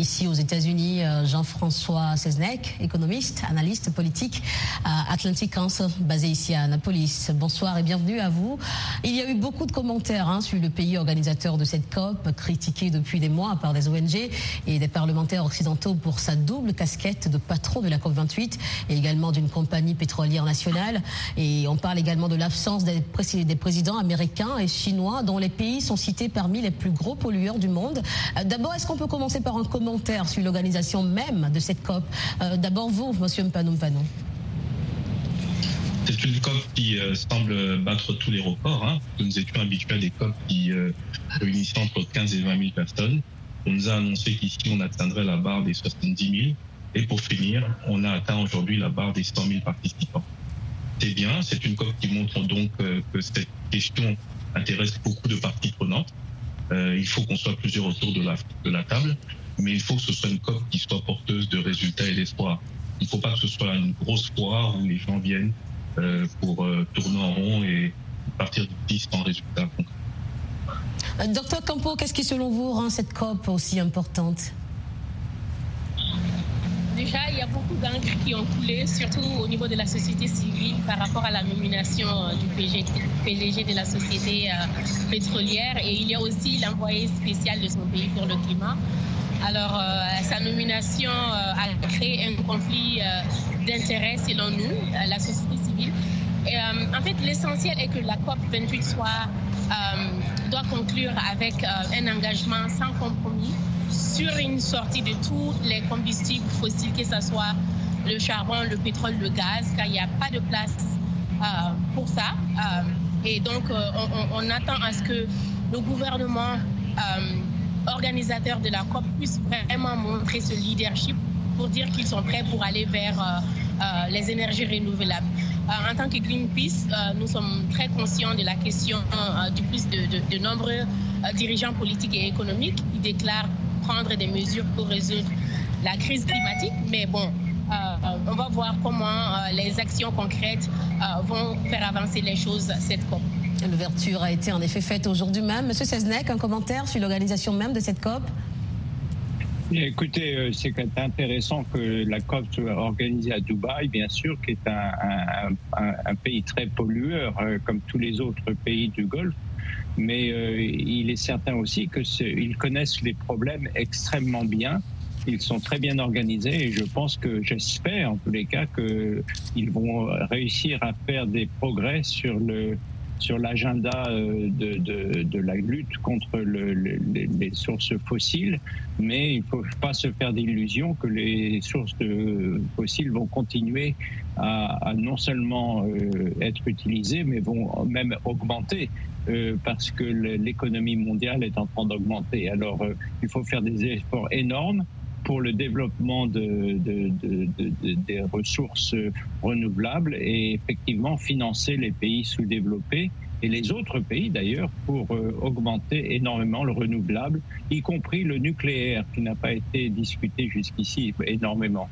ici aux États-Unis, euh, Jean-François Seznec, économiste, analyste politique à Atlantic Council, basé ici à Annapolis. Bonsoir et bienvenue à vous. Il y a eu beaucoup de commentaires hein, sur le pays organisateur de cette COP, critiqué depuis des mois par des ONG et des parlementaires occidentaux pour sa double casquette de patron de la COP28 et également d'une compagnie pétrolière nationale. Et on parle également de l'absence des, des présidents américains et chinois dont les pays sont cités parmi les plus gros pollueurs du monde. Euh, d'abord, est-ce qu'on peut commencer par un commentaire sur l'organisation même de cette COP euh, D'abord, vous, Monsieur Mpanou Mpanou. C'est une COP qui euh, semble battre tous les records. Hein. Nous étions habitués à des COP qui réunissaient entre 15 et 20 000 personnes. On nous a annoncé qu'ici, on atteindrait la barre des 70 000. Et pour finir, on a atteint aujourd'hui la barre des 100 000 participants. C'est bien, c'est une COP qui montre donc que cette question intéresse beaucoup de parties prenantes. Euh, il faut qu'on soit plusieurs autour de la table, mais il faut que ce soit une COP qui soit porteuse de résultats et d'espoir. Il ne faut pas que ce soit une grosse foire où les gens viennent euh, pour euh, tourner en rond et partir d'ici sans résultat concret. Docteur Campo, qu'est-ce qui selon vous rend cette COP aussi importante? Déjà, il y a beaucoup d'encre qui ont coulé, surtout au niveau de la société civile par rapport à la nomination euh, du PDG de la société euh, pétrolière. Et il y a aussi l'envoyé spécial de son pays pour le climat. Alors, euh, sa nomination a créé un conflit d'intérêts selon nous, la société civile. Et, en fait, l'essentiel est que la COP 28 soit, doit conclure avec un engagement sans compromis sur une sortie de tous les combustibles fossiles, que ce soit le charbon, le pétrole, le gaz, car il n'y a pas de place euh, pour ça. Euh, et donc, euh, on, attend à ce que le gouvernement organisateur de la COP puisse vraiment montrer ce leadership pour dire qu'ils sont prêts pour aller vers les énergies renouvelables. en tant que Greenpeace, nous sommes très conscients de la question du plus de, nombreux dirigeants politiques et économiques qui déclarent prendre des mesures pour résoudre la crise climatique. Mais bon, euh, on va voir comment euh, les actions concrètes euh, vont faire avancer les choses cette COP. L'ouverture a été en effet faite aujourd'hui même. Monsieur Seznec, un commentaire sur l'organisation même de cette COP? Écoutez, c'est intéressant que la COP soit organisée à Dubaï, bien sûr, qui est un, pays très pollueur, comme tous les autres pays du Golfe mais euh, il est certain aussi qu'ils connaissent les problèmes extrêmement bien. Ils sont très bien organisés et je pense que j'espère en tous les cas qu'ils vont réussir à faire des progrès sur le sur l'agenda euh, de, de, la lutte contre le, les sources fossiles, mais il ne faut pas se faire d'illusions que les sources de fossiles vont continuer à, à non seulement euh, être utilisées, mais vont même augmenter. Euh, parce que l'économie mondiale est en train d'augmenter. Alors, euh, il faut faire des efforts énormes pour le développement de, de, de, des ressources renouvelables et effectivement financer les pays sous-développés et les autres pays d'ailleurs pour euh, augmenter énormément le renouvelable, y compris le nucléaire qui n'a pas été discuté jusqu'ici énormément.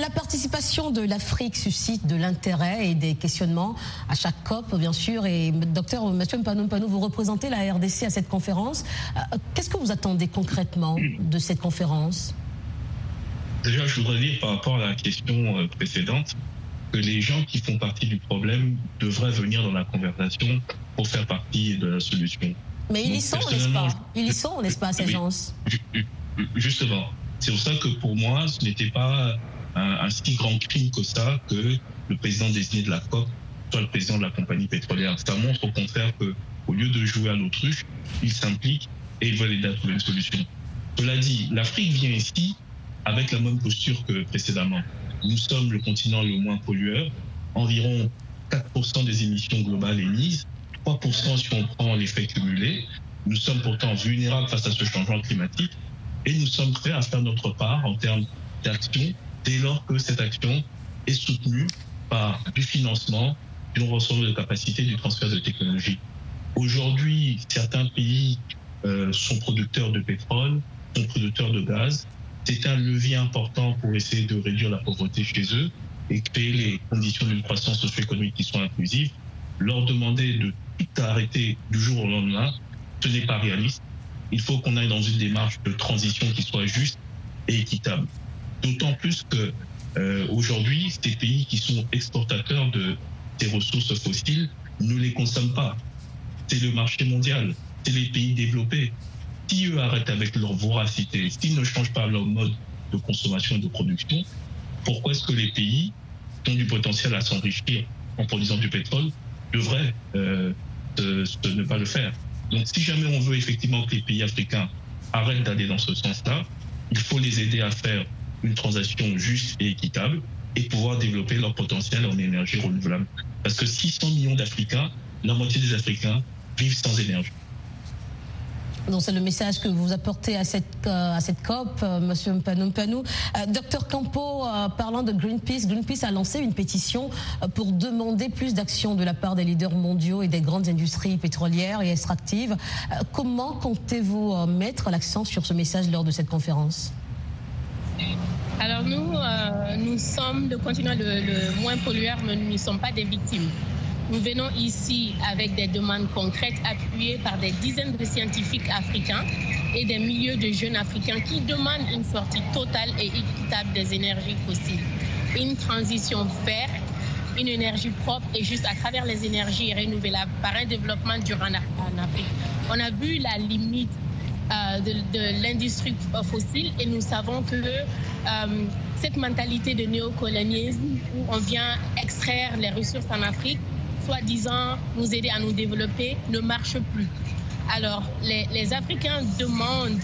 La participation de l'Afrique suscite de l'intérêt et des questionnements à chaque COP, bien sûr. Et docteur Mathieu Mpanou, vous représentez la RDC à cette conférence. Euh, qu'est-ce que vous attendez concrètement de cette conférence? Déjà, je voudrais dire par rapport à la question euh, précédente que les gens qui font partie du problème devraient venir dans la conversation pour faire partie de la solution. Mais ils y sont, n'est-ce pas? Ils y sont, n'est-ce pas, ces gens Justement. C'est pour ça que pour moi, ce n'était pas un, si grand crime que ça que le président désigné de la COP soit le président de la compagnie pétrolière. Ça montre au contraire que, au lieu de jouer à l'autruche, il s'implique et il veut aider à trouver une solution. Cela dit, l'Afrique vient ici avec la même posture que précédemment. Nous sommes le continent le moins pollueur, environ 4% des émissions globales émises, 3% si on prend l'effet cumulé. Nous sommes pourtant vulnérables face à ce changement climatique et nous sommes prêts à faire notre part en termes d'action dès lors que cette action est soutenue par du financement, une ressource de capacité, du transfert de technologie. Aujourd'hui, certains pays euh, sont producteurs de pétrole, sont producteurs de gaz. C'est un levier important pour essayer de réduire la pauvreté chez eux et créer les conditions d'une croissance socio-économique qui sont inclusives. Leur demander de tout arrêter du jour au lendemain, ce n'est pas réaliste. Il faut qu'on aille dans une démarche de transition qui soit juste et équitable. D'autant plus que euh, aujourd'hui, ces pays qui sont exportateurs de ces ressources fossiles ne les consomment pas. C'est le marché mondial, c'est les pays développés. Si eux arrêtent avec leur voracité, s'ils ne changent pas leur mode de consommation et de production, pourquoi est-ce que les pays qui ont du potentiel à s'enrichir en produisant du pétrole devraient euh, ne pas le faire? Donc si jamais on veut effectivement que les pays africains arrêtent d'aller dans ce sens-là, il faut les aider à faire une transaction juste et équitable et pouvoir développer leur potentiel en énergie renouvelable. Parce que 600 millions d'Africains, la moitié des Africains vivent sans énergie. Donc c'est le message que vous apportez à cette, euh, à cette COP, euh, Monsieur Mpanou. Euh, docteur Campo, parlant de Greenpeace, Greenpeace a lancé une pétition pour demander plus d'action de la part des leaders mondiaux et des grandes industries pétrolières et extractives. comment comptez-vous mettre l'accent sur ce message lors de cette conférence? Alors nous, nous sommes le continent le, le moins pollueur, mais nous ne sommes pas des victimes. Nous venons ici avec des demandes concrètes appuyées par des dizaines de scientifiques africains et des milliers de jeunes africains qui demandent une sortie totale et équitable des énergies fossiles, une transition verte, une énergie propre et juste à travers les énergies renouvelables par un développement durable en Afrique. On a vu la limite euh, de, l'industrie fossile et nous savons que euh, cette mentalité de néocolonialisme où on vient extraire les ressources en Afrique soi-disant nous aider à nous développer ne marche plus. Alors, les, Africains demandent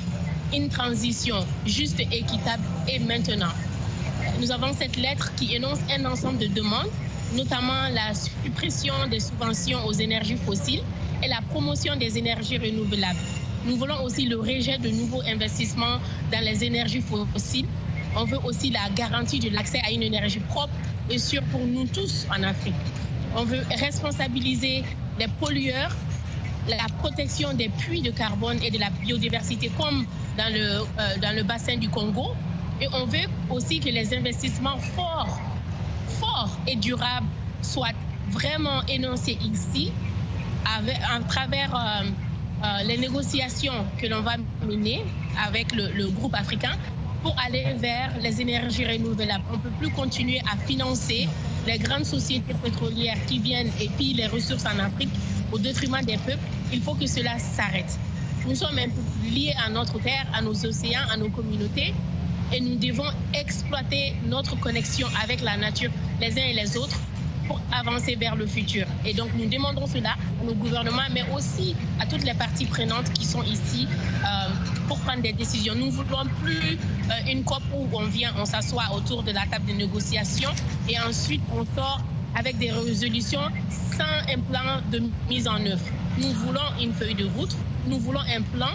une transition juste et équitable et maintenant. Nous avons cette lettre qui énonce un ensemble de demandes, notamment la suppression des subventions aux énergies fossiles et la promotion des énergies renouvelables. Nous voulons aussi le rejet de nouveaux investissements dans les énergies fossiles. On veut aussi la garantie de l'accès à une énergie propre et sûre pour nous tous en Afrique. On veut responsabiliser les pollueurs, la protection des puits de carbone et de la biodiversité comme dans le, euh, dans le bassin du Congo. Et on veut aussi que les investissements forts, forts et durables soient vraiment énoncés ici à travers euh, euh, les négociations que l'on va mener avec le, le groupe africain pour aller vers les énergies renouvelables. On ne peut plus continuer à financer les grandes sociétés pétrolières qui viennent et pillent les ressources en Afrique au détriment des peuples. Il faut que cela s'arrête. Nous sommes un liés à notre terre, à nos océans, à nos communautés et nous devons exploiter notre connexion avec la nature les uns et les autres pour avancer vers le futur. Et donc nous demandons cela à nos gouvernements, mais aussi à toutes les parties prenantes qui sont ici euh, pour prendre des décisions. Nous ne voulons plus euh, une COP où on vient, on s'assoit autour de la table de négociation et ensuite on sort avec des résolutions sans un plan de mise en œuvre. Nous voulons une feuille de route, nous voulons un plan,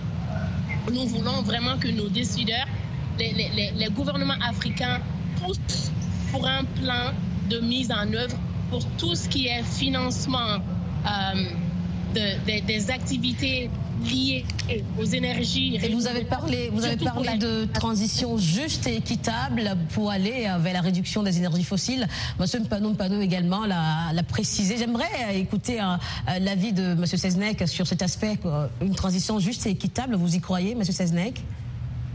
nous voulons vraiment que nos décideurs, les, les gouvernements africains poussent pour un plan de mise en œuvre pour tout ce qui est financement euh, de, des activités liées aux énergies. Et vous avez parlé, vous avez parlé de transition juste et équitable pour aller vers la réduction des énergies fossiles. Monsieur Mpanou Mpanou également l'a précisé. J'aimerais écouter euh, l'avis de Monsieur Seznec sur cet aspect, une transition juste et équitable. Vous y croyez, Monsieur Seznec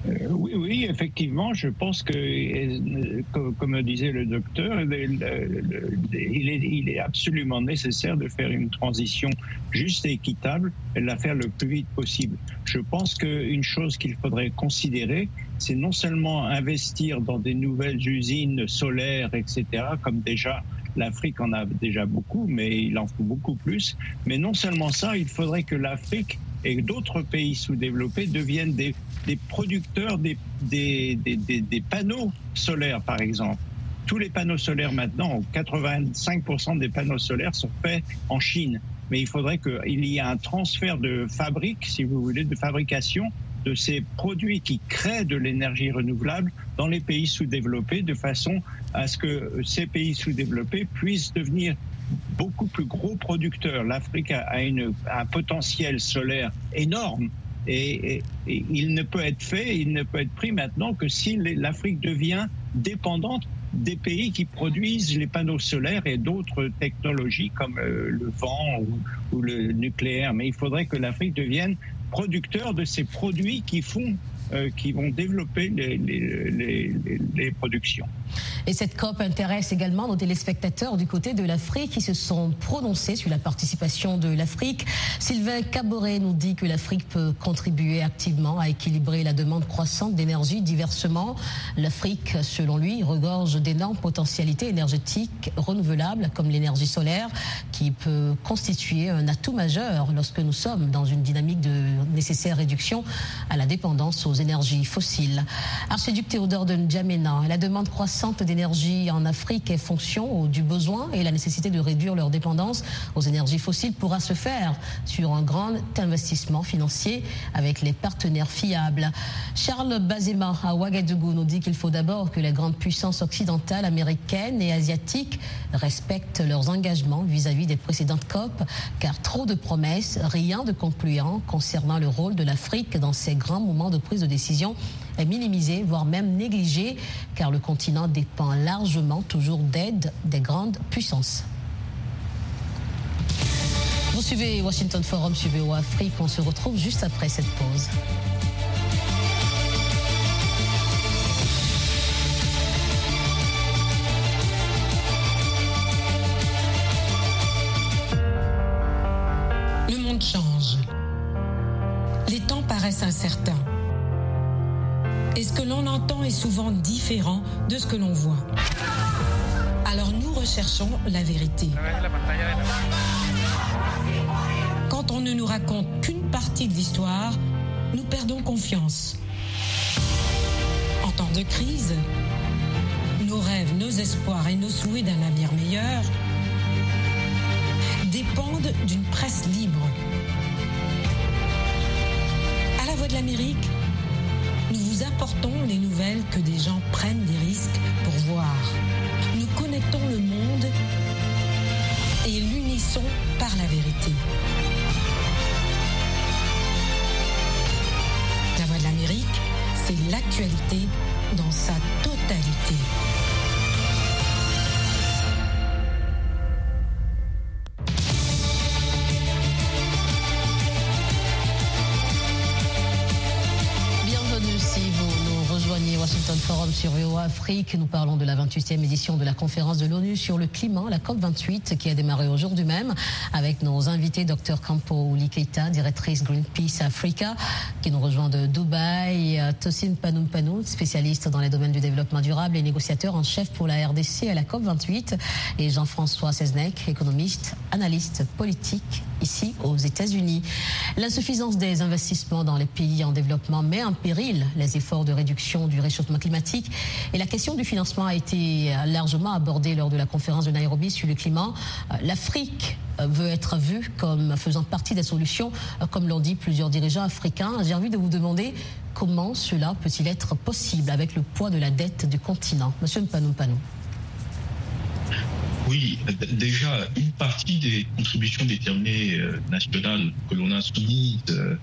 euh, oui, oui, effectivement, je pense que, euh, comme disait le docteur, il est, absolument nécessaire de faire une transition juste et équitable et la faire le plus vite possible. Je pense qu'une chose qu'il faudrait considérer, c'est non seulement investir dans des nouvelles usines solaires, etc., comme déjà L'Afrique en a déjà beaucoup, mais il en faut beaucoup plus. Mais non seulement ça, il faudrait que l'Afrique et d'autres pays sous-développés deviennent des, des producteurs des, des, des, panneaux solaires, par exemple. Tous les panneaux solaires maintenant, 85% des panneaux solaires sont faits en Chine. Mais il faudrait qu'il y ait un transfert de fabrique, si vous voulez, de fabrication de ces produits qui créent de l'énergie renouvelable dans les pays sous-développés, de façon à ce que ces pays sous-développés puissent devenir beaucoup plus gros producteurs. L'Afrique a, une, un potentiel solaire énorme et, il ne peut être fait, il ne peut être pris maintenant que si l'Afrique devient dépendante des pays qui produisent les panneaux solaires et d'autres technologies comme euh, le vent ou, le nucléaire. Mais il faudrait que l'Afrique devienne producteurs de ces produits qui font euh, qui vont développer les, les, les, productions. Et cette COP intéresse également nos téléspectateurs du côté de l'Afrique qui se sont prononcés sur la participation de l'Afrique. Sylvain Caboret nous dit que l'Afrique peut contribuer activement à équilibrer la demande croissante d'énergie diversement. L'Afrique, selon lui, regorge d'énormes potentialités énergétiques renouvelables comme l'énergie solaire qui peut constituer un atout majeur lorsque nous sommes dans une dynamique de nécessaire réduction à la dépendance aux énergies fossiles. Archiduc Théodore de N'Djamena, la demande croissante d'énergie en Afrique est fonction du besoin et la nécessité de réduire leur dépendance aux énergies fossiles pourra se faire sur un grand investissement financier avec les partenaires fiables. Charles Bazema à Ouagadougou nous dit qu'il faut d'abord que les grandes puissances occidentales, américaines et asiatiques respectent leurs engagements vis-à-vis -vis des précédentes COP, car trop de promesses, rien de concluant concernant le rôle de l'Afrique dans ces grands moments de prise de décision minimisée, voire même négligée, car le continent dépend largement toujours d'aide des grandes puissances. Vous suivez Washington Forum, suivez Afrique. On se retrouve juste après cette pause. Le monde change. Les temps paraissent incertains et ce que l'on entend est souvent différent de ce que l'on voit. Alors nous recherchons la vérité. Quand on ne nous raconte qu'une partie de l'histoire, nous perdons confiance. En temps de crise, nos rêves, nos espoirs et nos souhaits d'un avenir meilleur dépendent d'une presse libre. À la Voix de l'Amérique, vous apportons les nouvelles que des gens prennent des risques pour voir. Nous connectons le monde et l'unissons par la vérité. La Voix de l'Amérique, c'est l'actualité dans sa totalité. Forum sur VOA Afrique. Nous parlons de la 28e édition de la conférence de l'ONU sur le climat, la COP28, qui a démarré aujourd'hui même avec nos invités, Dr Campo Keita, directrice Greenpeace Africa, qui nous rejoint de Dubaï, Tosin Panoum spécialiste dans les domaines du développement durable et négociateur en chef pour la RDC à la COP28, et Jean-François Seznec, économiste, analyste politique ici aux États-Unis. L'insuffisance des investissements dans les pays en développement met en péril les efforts de réduction du réchauffement climatique et la question du financement a été largement abordée lors de la conférence de Nairobi sur le climat. L'Afrique veut être vue comme faisant partie des solutions, comme l'ont dit plusieurs dirigeants africains. J'ai envie de vous demander comment cela peut-il être possible avec le poids de la dette du continent. Monsieur Mpanou Panou. Oui, déjà, une partie des contributions déterminées euh, nationales que l'on a soumises euh,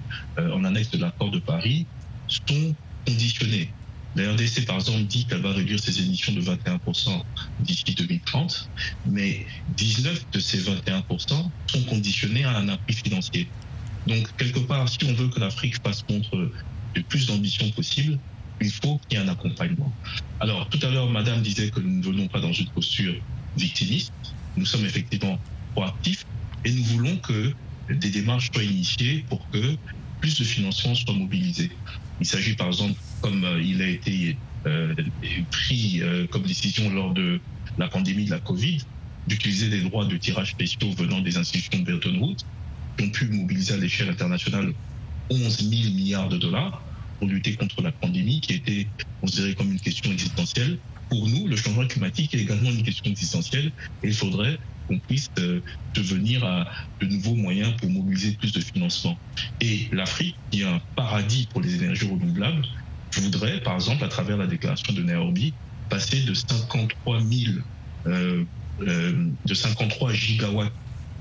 en annexe de l'accord de Paris sont conditionnées. La RDC, par exemple, dit qu'elle va réduire ses émissions de 21% d'ici 2030, mais 19 de ces 21% sont conditionnés à un appui financier. Donc, quelque part, si on veut que l'Afrique fasse montre de plus d'ambition possible, il faut qu'il y ait un accompagnement. Alors, tout à l'heure, Madame disait que nous ne venons pas dans une posture victimistes. Nous sommes effectivement proactifs et nous voulons que des démarches soient initiées pour que plus de financement soit mobilisé. Il s'agit par exemple, comme euh, il a été euh, pris euh, comme décision lors de la pandémie de la Covid, d'utiliser des droits de tirage spéciaux venant des institutions de Bretton Woods, qui ont pu mobiliser à l'échelle internationale 11 000 milliards de dollars pour lutter contre la pandémie, qui était considérée comme une question existentielle pour nous, le changement climatique est également une question existentielle et il faudrait qu'on puisse euh, devenir à de nouveaux moyens pour mobiliser plus de financement. Et l'Afrique, qui est un paradis pour les énergies renouvelables, voudrais, par exemple, à travers la déclaration de Nairobi, passer de 53 000, euh, euh, de 53 gigawatts,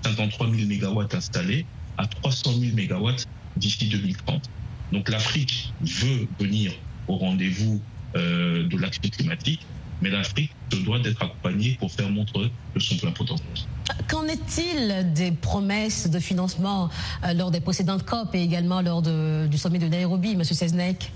53 000 mégawatts installés à 300 000 mégawatts d'ici 2030. Donc l'Afrique veut venir au rendez-vous de l'action climatique mais l'Afrique se doit d'être accompagnée pour faire montre de son plein potentiel. Qu'en est-il des promesses de financement euh, lors des précédentes COP et également lors du sommet de Nairobi, M. Seznek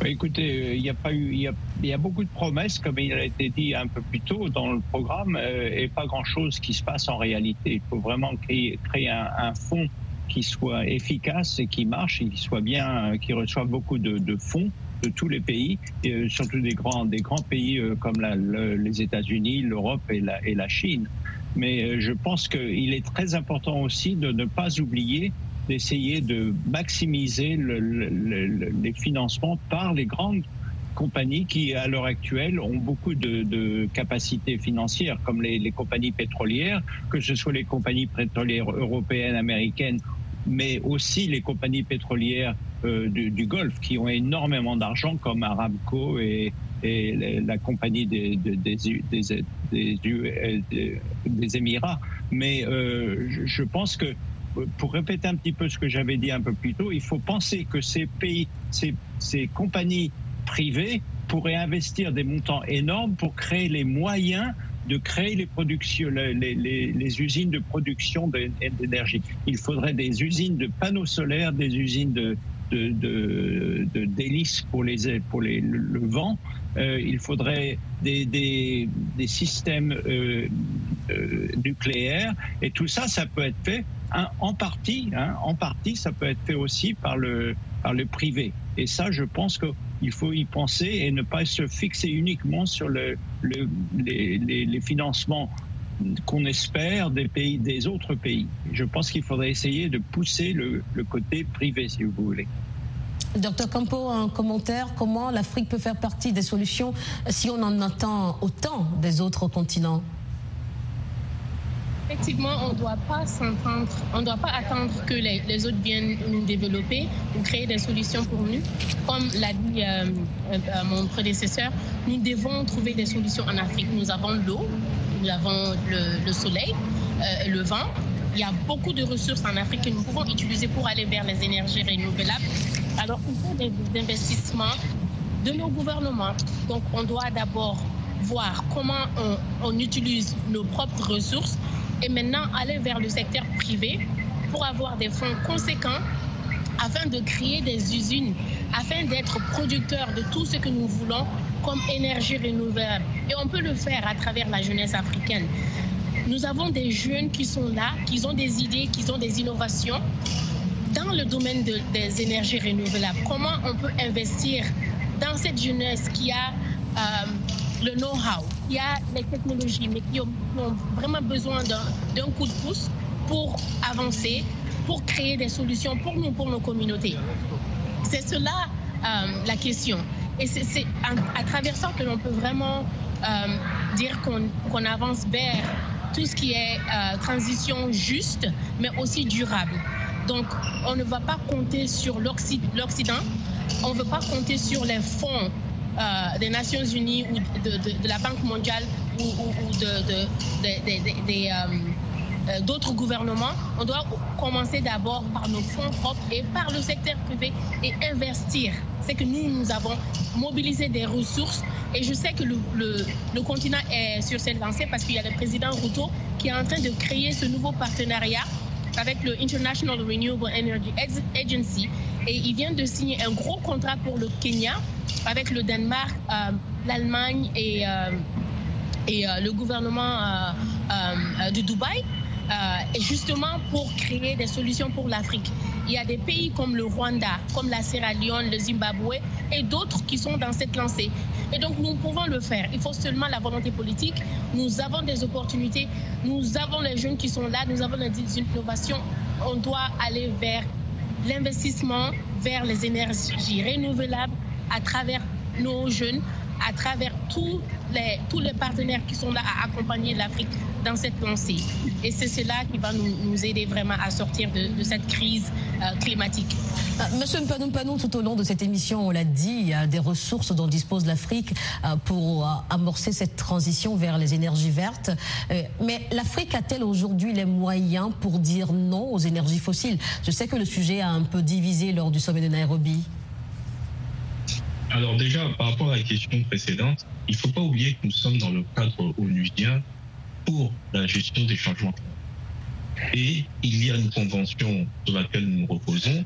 bah, écoutez, euh, il y a pas eu, il y a, beaucoup de promesses, comme il a été dit un peu plus tôt dans le programme, euh, et pas grand-chose qui se passe en réalité. Il faut vraiment créer, créer un, fonds qui soit efficace et qui marche, et qui soit bien, qui reçoive beaucoup de, fonds de tous les pays, et surtout des grands, des grands pays comme les États-Unis, l'Europe et la, et la Chine. Mais euh, je pense qu'il est très important aussi de ne pas oublier d'essayer de maximiser les financements par les grandes compagnies qui, à l'heure actuelle, ont beaucoup de, capacités financières, comme les, compagnies pétrolières, que ce soit les compagnies pétrolières européennes, américaines, mais aussi les compagnies pétrolières euh, du, Golfe, qui ont énormément d'argent, comme Aramco et, la compagnie des, des Émirats. Mais euh, je pense que, pour répéter un petit peu ce que j'avais dit un peu plus tôt, il faut penser que ces pays, ces, ces compagnies privées pourraient investir des montants énormes pour créer les moyens de créer les usines de production d'énergie. Il faudrait des usines de panneaux solaires, des usines de, d'hélices pour, les, pour les, le, vent. Euh, il faudrait des, des, des systèmes euh, euh, nucléaires et tout ça, ça peut être fait hein, en partie. Hein, en partie, ça peut être fait aussi par le, par le privé. Et ça, je pense qu'il faut y penser et ne pas se fixer uniquement sur le, le les, les, financements qu'on espère des pays, des autres pays. Je pense qu'il faudrait essayer de pousser le, côté privé, si vous voulez. Docteur Campo, un commentaire, comment l'Afrique peut faire partie des solutions si on en attend autant des autres continents? Effectivement, on ne doit pas s'entendre, on doit pas attendre que les, autres viennent nous développer ou créer des solutions pour nous. Comme l'a dit euh, euh, mon prédécesseur, nous devons trouver des solutions en Afrique. Nous avons l'eau, nous avons le, soleil, euh, le vent. Il y a beaucoup de ressources en Afrique que nous pouvons utiliser pour aller vers les énergies renouvelables. Alors, il faut des investissements de nos gouvernements. Donc, on doit d'abord voir comment on, utilise nos propres ressources et maintenant aller vers le secteur privé pour avoir des fonds conséquents afin de créer des usines, afin d'être producteurs de tout ce que nous voulons comme énergie renouvelable. Et on peut le faire à travers la jeunesse africaine. Nous avons des jeunes qui sont là, qui ont des idées, qui ont des innovations dans le domaine des énergies renouvelables. Comment on peut investir dans cette jeunesse qui a euh, le know-how, qui a les technologies, mais qui ont, vraiment besoin d'un coup de pouce pour avancer, pour créer des solutions pour nous, pour nos communautés. C'est cela euh, la question. Et c'est à, travers ça que l'on peut vraiment euh, dire qu'on avance vers tout ce qui est euh, transition juste, mais aussi durable. Donc, on ne va pas compter sur l'Occident, on ne veut pas compter sur les fonds euh, des Nations Unies ou de, la Banque mondiale ou, d'autres gouvernements, on doit commencer d'abord par nos fonds propres et par le secteur privé et investir. C'est que nous, nous avons mobilisé des ressources et je sais que le, le, continent est sur cette lancée parce qu'il y a le président Ruto qui est en train de créer ce nouveau partenariat avec le International Renewable Energy Agency et il vient de signer un gros contrat pour le Kenya avec le Danemark, euh, l'Allemagne et, euh, et le gouvernement de Dubaï euh, et justement pour créer des solutions pour l'Afrique. Il y a des pays comme le Rwanda, comme la Sierra Leone, le Zimbabwe et d'autres qui sont dans cette lancée. Et donc nous pouvons le faire. Il faut seulement la volonté politique. Nous avons des opportunités. Nous avons les jeunes qui sont là. Nous avons des innovations. On doit aller vers l'investissement, vers les énergies renouvelables à travers nos jeunes, à travers tous les, tous les partenaires qui sont là à accompagner l'Afrique dans cette lancée. Et c'est cela qui va nous, aider vraiment à sortir de, cette crise euh, climatique. Euh, Monsieur Mpanou Mpanou, tout au long de cette émission, on l'a dit, il y a des ressources dont dispose l'Afrique euh, pour amorcer cette transition vers les énergies vertes. mais l'Afrique a-t-elle aujourd'hui les moyens pour dire non aux énergies fossiles? Je sais que le sujet a un peu divisé lors du sommet de Nairobi. Alors déjà, par rapport à la question précédente, il ne faut pas oublier que nous sommes dans le cadre onusien pour la gestion des changements climatiques. Et il y a une convention sur laquelle nous nous reposons,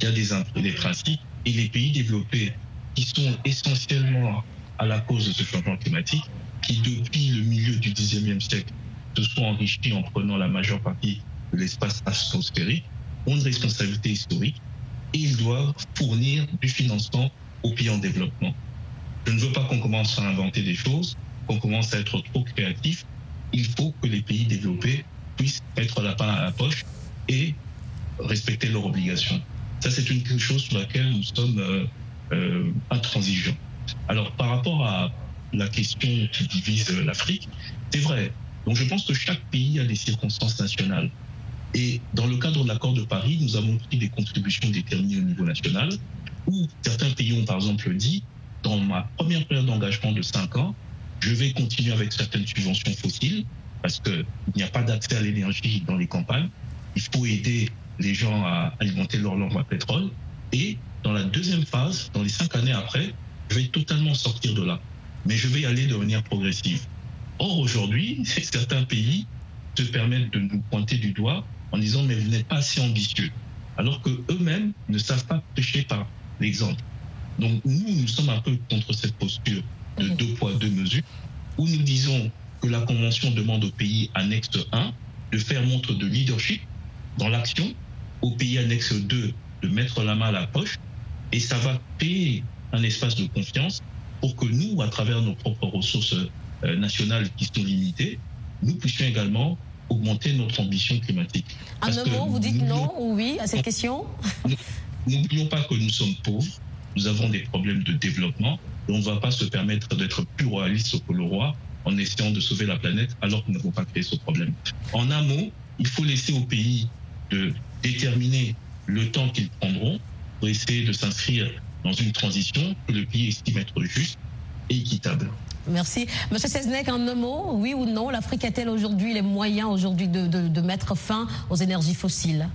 il y a des, des principes, et les pays développés qui sont essentiellement à la cause de ce changement climatique, qui depuis le milieu du XIXe siècle se sont enrichis en prenant la majeure partie de l'espace atmosphérique, ont une responsabilité historique et ils doivent fournir du financement aux pays en développement. Je ne veux pas qu'on commence à inventer des choses, qu'on commence à être trop créatif. Il faut que les pays développés puissent mettre la main à la poche et respecter leurs obligations. Ça, c'est une chose sur laquelle nous sommes euh, euh, intransigeants. Alors, par rapport à la question qui divise l'Afrique, c'est vrai. Donc, je pense que chaque pays a des circonstances nationales. Et dans le cadre de l'accord de Paris, nous avons pris des contributions déterminées au niveau national, où certains pays ont par exemple dit, dans ma première période d'engagement de 5 ans, je vais continuer avec certaines subventions fossiles, parce qu'il n'y a pas d'accès à l'énergie dans les campagnes. Il faut aider les gens à alimenter leur lampe à pétrole. Et dans la deuxième phase, dans les cinq années après, je vais totalement sortir de là. Mais je vais y aller de manière progressive. Or, aujourd'hui, certains pays se permettent de nous pointer du doigt en disant mais vous n'êtes pas assez ambitieux, alors que eux-mêmes ne savent pas pêcher par l'exemple. Donc nous, nous sommes un peu contre cette posture de mhm. deux poids, deux mesures, où nous disons que la Convention demande aux pays annexe 1 de faire montre de leadership dans l'action, aux pays annexe 2 de mettre la main à la poche, et ça va créer un espace de confiance pour que nous, à travers nos propres ressources euh, nationales qui sont limitées, nous puissions également augmenter notre ambition climatique. En un mot, vous dites non ou oui à cette question? N'oublions pas que nous sommes pauvres, nous avons des problèmes de développement, on ne va pas se permettre d'être plus royaliste que le roi en essayant de sauver la planète alors que nous n'avons pas créé ce problème. En un mot, il faut laisser aux pays de déterminer le temps qu'ils prendront pour essayer de s'inscrire dans une transition que le pays estime être juste et équitable. Merci. Monsieur Seznek, en un mot, oui ou non, l'Afrique a-t-elle aujourd'hui les moyens aujourd'hui de, mettre fin aux énergies fossiles?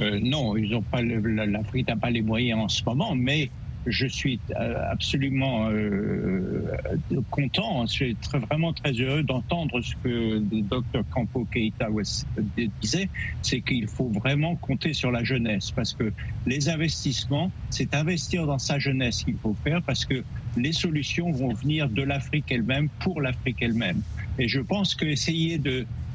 Euh, Non, l'Afrique n'a pas les moyens en ce moment, mais je suis euh, absolument euh, content, je suis très, vraiment très heureux d'entendre ce que le docteur Campo Keita disait, c'est qu'il faut vraiment compter sur la jeunesse, parce que les investissements, c'est investir dans sa jeunesse qu'il faut faire, parce que les solutions vont venir de l'Afrique elle-même pour l'Afrique elle-même. Et je pense qu'essayer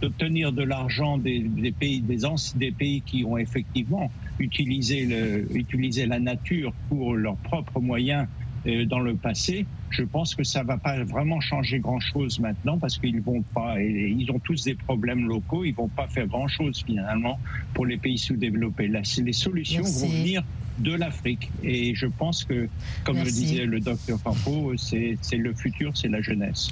d'obtenir de l'argent des, pays, des, des pays qui ont effectivement utilisé, le, utilisé la nature pour leurs propres moyens euh, dans le passé, je pense que ça va pas vraiment changer grand-chose maintenant parce qu'ils vont pas, ils ont tous des problèmes locaux, ils vont pas faire grand-chose finalement pour les pays sous-développés. Les solutions vont venir de l'Afrique. Et je pense que, comme le disait le docteur Campo, c'est le futur, c'est la jeunesse.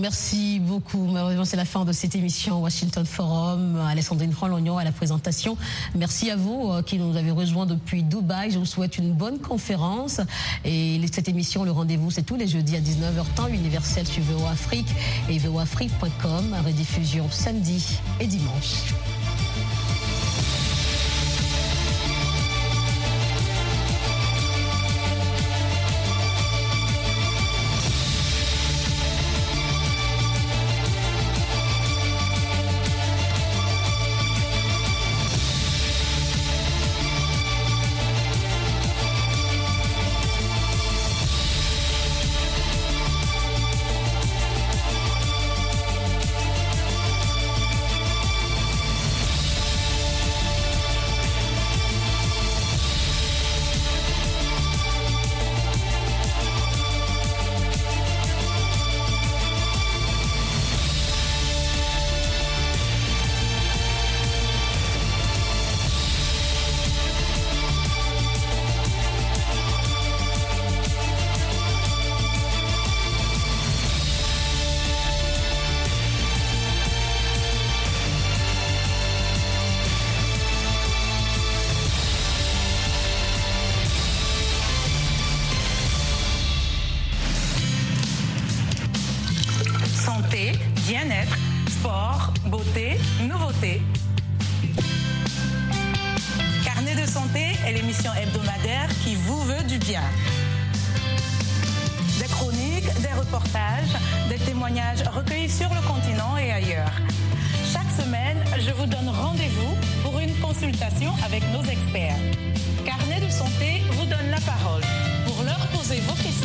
Merci beaucoup. Malheureusement, c'est la fin de cette émission Washington Forum. Alessandrine Rolognon à la présentation. Merci à vous euh, qui nous avez rejoints depuis Dubaï. Je vous souhaite une bonne conférence. Et cette émission, le rendez-vous, c'est tous les jeudis à 19h temps universel sur VO Afrique et voafrique.com. Rediffusion samedi et dimanche.